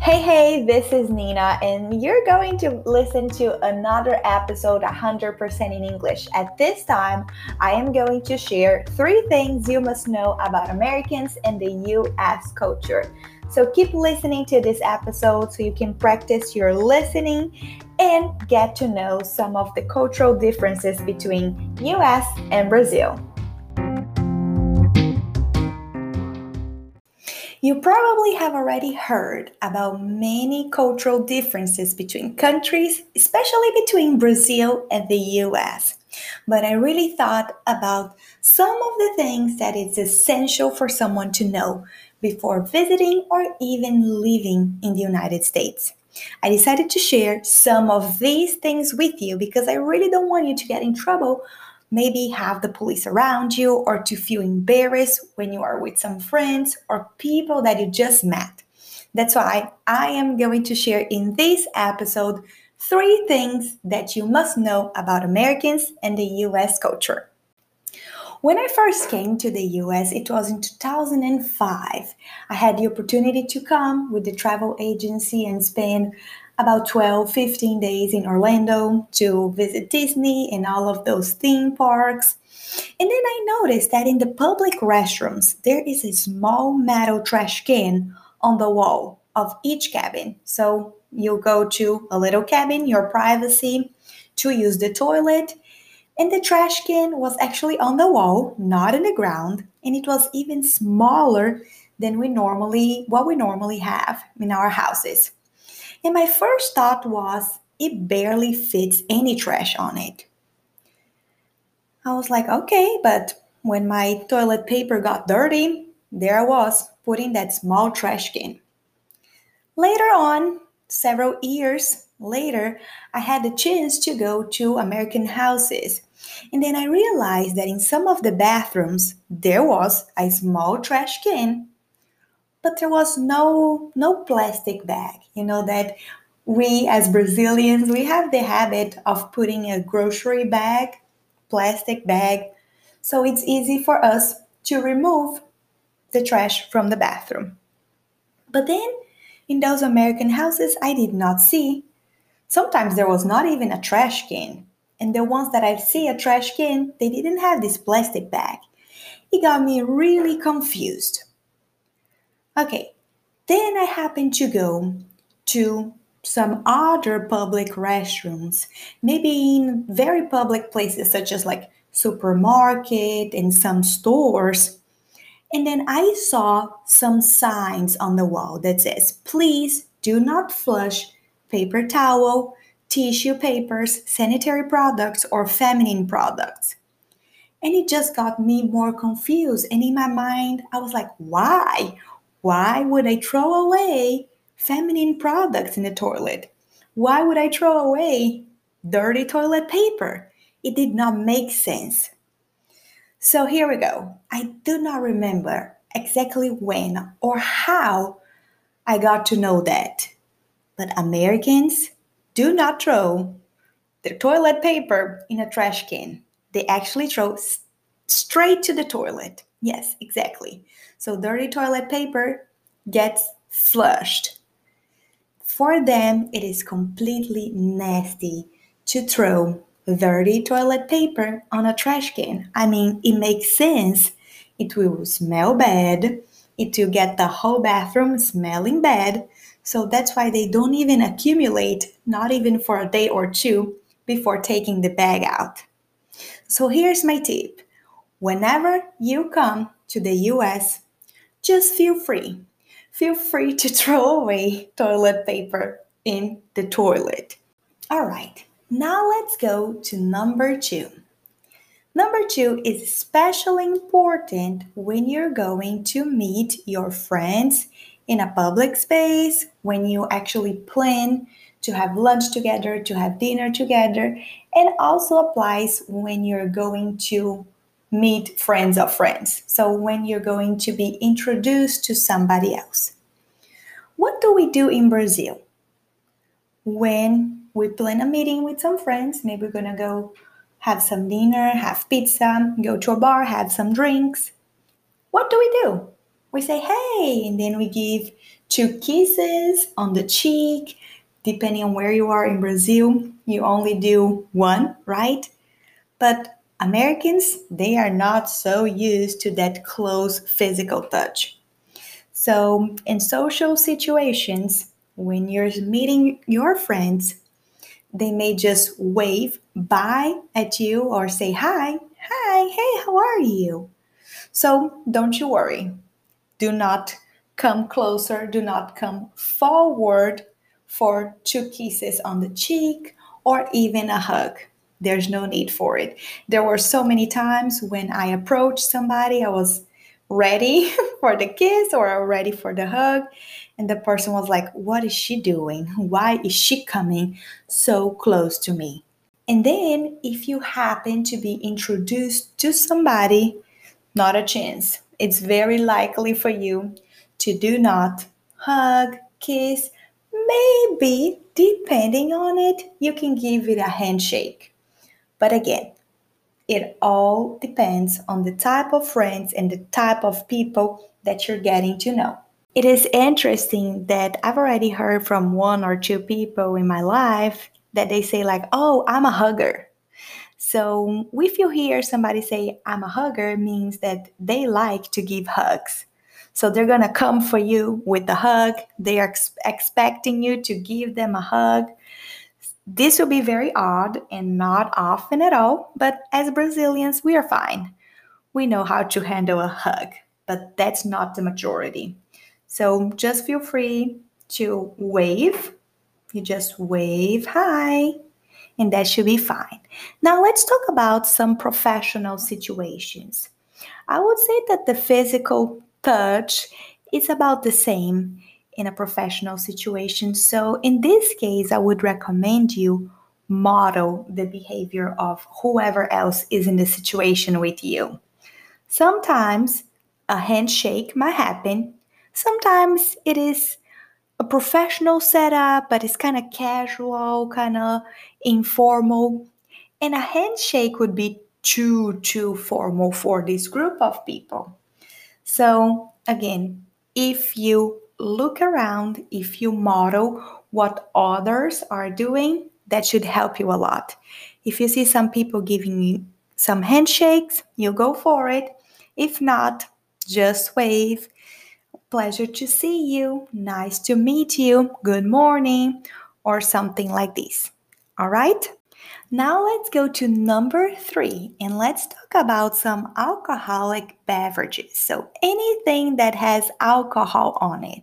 Hey, hey, this is Nina, and you're going to listen to another episode 100% in English. At this time, I am going to share three things you must know about Americans and the US culture. So keep listening to this episode so you can practice your listening and get to know some of the cultural differences between US and Brazil. You probably have already heard about many cultural differences between countries, especially between Brazil and the US. But I really thought about some of the things that it's essential for someone to know before visiting or even living in the United States. I decided to share some of these things with you because I really don't want you to get in trouble maybe have the police around you or to feel embarrassed when you are with some friends or people that you just met. That's why I am going to share in this episode three things that you must know about Americans and the US culture. When I first came to the US, it was in 2005. I had the opportunity to come with the travel agency and spend about 12, 15 days in Orlando to visit Disney and all of those theme parks. And then I noticed that in the public restrooms, there is a small metal trash can on the wall of each cabin. So you go to a little cabin, your privacy, to use the toilet. And the trash can was actually on the wall, not in the ground, and it was even smaller than we normally what we normally have in our houses. And my first thought was, it barely fits any trash on it. I was like, okay, but when my toilet paper got dirty, there I was putting that small trash can. Later on, several years later, I had the chance to go to American houses. And then I realized that in some of the bathrooms, there was a small trash can but there was no no plastic bag you know that we as brazilians we have the habit of putting a grocery bag plastic bag. So it's easy for us to remove the trash from the bathroom. But then in those american houses i did not see. Sometimes there was not even a trash can and the ones that i see a trash can they didn't have this plastic bag. It got me really confused Okay, then I happened to go to some other public restrooms, maybe in very public places such as like supermarket and some stores. And then I saw some signs on the wall that says, please do not flush paper towel, tissue papers, sanitary products, or feminine products. And it just got me more confused. And in my mind, I was like, why? Why would I throw away feminine products in the toilet? Why would I throw away dirty toilet paper? It did not make sense. So here we go. I do not remember exactly when or how I got to know that. But Americans do not throw their toilet paper in a trash can. They actually throw straight to the toilet. Yes, exactly. So dirty toilet paper gets flushed. For them, it is completely nasty to throw dirty toilet paper on a trash can. I mean, it makes sense. It will smell bad. It will get the whole bathroom smelling bad. So that's why they don't even accumulate, not even for a day or two, before taking the bag out. So here's my tip whenever you come to the US, just feel free. Feel free to throw away toilet paper in the toilet. All right, now let's go to number two. Number two is especially important when you're going to meet your friends in a public space, when you actually plan to have lunch together, to have dinner together, and also applies when you're going to meet friends of friends. So when you're going to be introduced to somebody else. What do we do in Brazil? When we plan a meeting with some friends, maybe we're gonna go have some dinner, have pizza, go to a bar, have some drinks. What do we do? We say, hey, and then we give two kisses on the cheek. Depending on where you are in Brazil, you only do one, right? But Americans, they are not so used to that close physical touch. So, in social situations, when you're meeting your friends, they may just wave bye at you or say hi, hi, hey, how are you? So, don't you worry. Do not come closer, do not come forward for two kisses on the cheek or even a hug. There's no need for it. There were so many times when I approached somebody, I was ready for the kiss or ready for the hug. And the person was like, What is she doing? Why is she coming so close to me? And then, if you happen to be introduced to somebody, not a chance. It's very likely for you to do not hug, kiss, maybe, depending on it, you can give it a handshake. But again, it all depends on the type of friends and the type of people that you're getting to know. It is interesting that I've already heard from one or two people in my life that they say, like, oh, I'm a hugger. So if you hear somebody say, I'm a hugger, means that they like to give hugs. So they're going to come for you with the hug. They are ex- expecting you to give them a hug. This will be very odd and not often at all, but as Brazilians, we are fine. We know how to handle a hug, but that's not the majority. So just feel free to wave. You just wave hi, and that should be fine. Now, let's talk about some professional situations. I would say that the physical touch is about the same in a professional situation. So, in this case, I would recommend you model the behavior of whoever else is in the situation with you. Sometimes a handshake might happen, sometimes it is a professional setup, but it's kind of casual, kind of informal. And a handshake would be too, too formal for this group of people. So, again, if you look around, if you model what others are doing, that should help you a lot. If you see some people giving you some handshakes, you go for it. If not, just wave. Pleasure to see you. Nice to meet you. Good morning. Or something like this. All right? Now let's go to number three and let's talk about some alcoholic beverages. So, anything that has alcohol on it,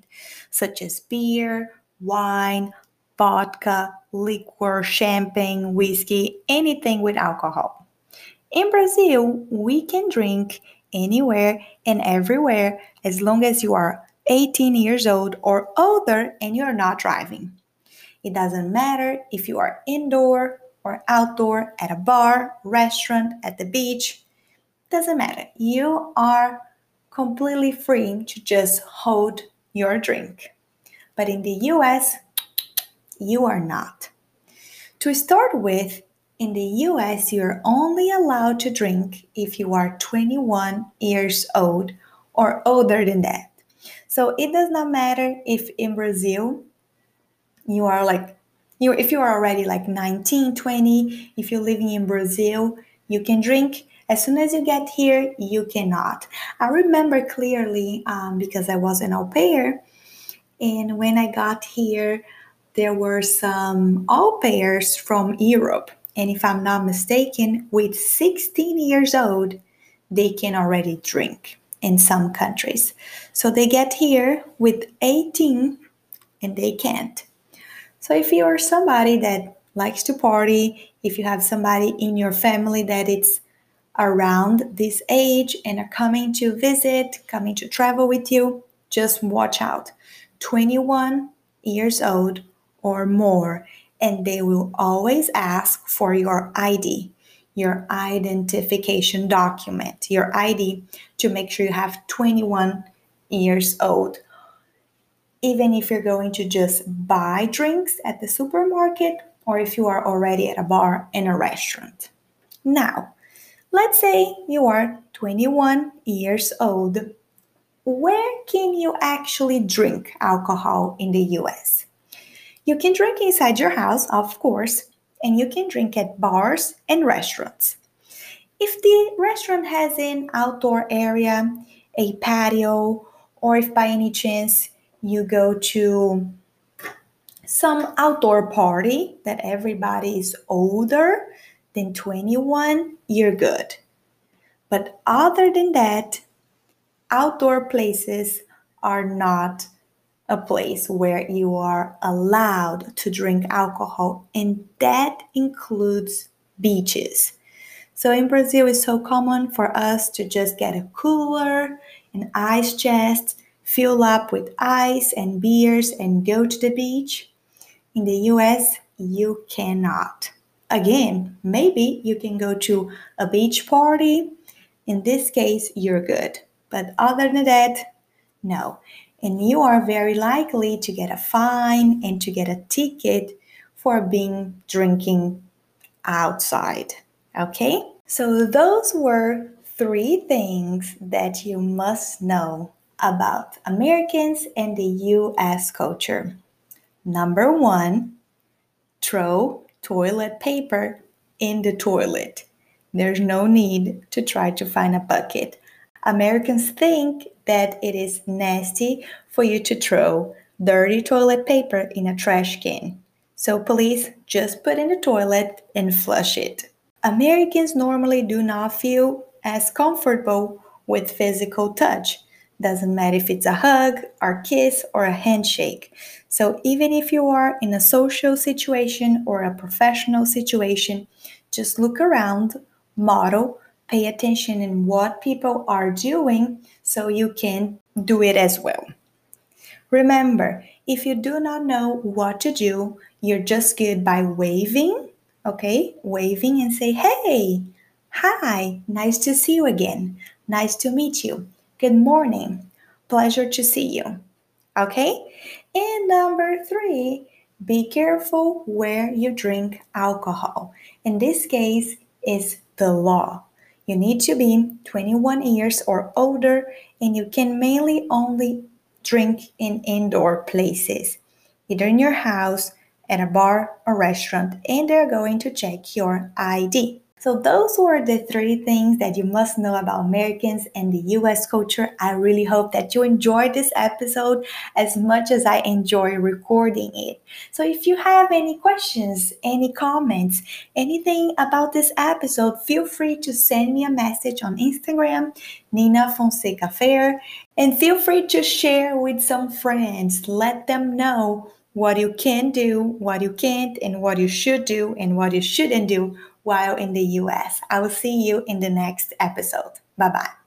such as beer, wine, vodka, liquor, champagne, whiskey, anything with alcohol. In Brazil, we can drink anywhere and everywhere as long as you are 18 years old or older and you're not driving. It doesn't matter if you are indoor or outdoor, at a bar, restaurant, at the beach, doesn't matter. You are completely free to just hold your drink. But in the US, you are not. To start with, in the US, you're only allowed to drink if you are 21 years old or older than that. So it does not matter if in Brazil you are like you if you are already like 19 20 if you're living in brazil you can drink. As soon as you get here you cannot. I remember clearly um, because i was an au pair and when i got here there were some au pairs from europe. And if i'm not mistaken with 16 years old they can already drink in some countries. So they get here with 18 and they can't so if you are somebody that likes to party, if you have somebody in your family that it's around this age and are coming to visit, coming to travel with you, just watch out. 21 years old or more, and they will always ask for your ID, your identification document, your ID to make sure you have 21 years old even if you're going to just buy drinks at the supermarket or if you are already at a bar and a restaurant. Now, let's say you are 21 years old. where can you actually drink alcohol in the US? You can drink inside your house, of course, and you can drink at bars and restaurants. If the restaurant has an outdoor area, a patio, or if by any chance you go to some outdoor party that everybody is older than 21, you're good. But other than that, outdoor places are not a place where you are allowed to drink alcohol, and that includes beaches. So in Brazil, it's so common for us to just get a cooler, an ice chest, fill up with ice and beers, and go to the beach. In the US, you cannot. Again, maybe you can go to a beach party. In this case, you're good. But other than that, no. And you are very likely to get a fine and to get a ticket for being drinking outside. Okay? So, those were three things that you must know about Americans and the US culture. Number one, throw toilet paper in the toilet. There's no need to try to find a bucket. Americans think that it is nasty for you to throw dirty toilet paper in a trash can. So please just put in the toilet and flush it. Americans normally do not feel as comfortable with physical touch. Doesn't matter if it's a hug, or kiss, or a handshake. So even if you are in a social situation or a professional situation, just look around, model, pay attention in what people are doing so you can do it as well. Remember, if you do not know what to do, you're just good by waving, okay? Waving and say, hey, hi, nice to see you again. Nice to meet you. Good morning. Pleasure to see you. Okay? And number three, be careful where you drink alcohol. In this case, is the law. You need to be 21 years or older, and you can mainly only drink in indoor places, either in your house, at a bar or restaurant, and they're going to check your ID. So, those were the three things that you must know about Americans and the US culture. I really hope that you enjoyed this episode as much as I enjoy recording it. So, if you have any questions, any comments, anything about this episode, feel free to send me a message on Instagram, Nina Fonseca Fair, and feel free to share with some friends. Let them know what you can do, what you can't, and what you should do, and what you shouldn't do while in the US. I will see you in the next episode. Bye bye.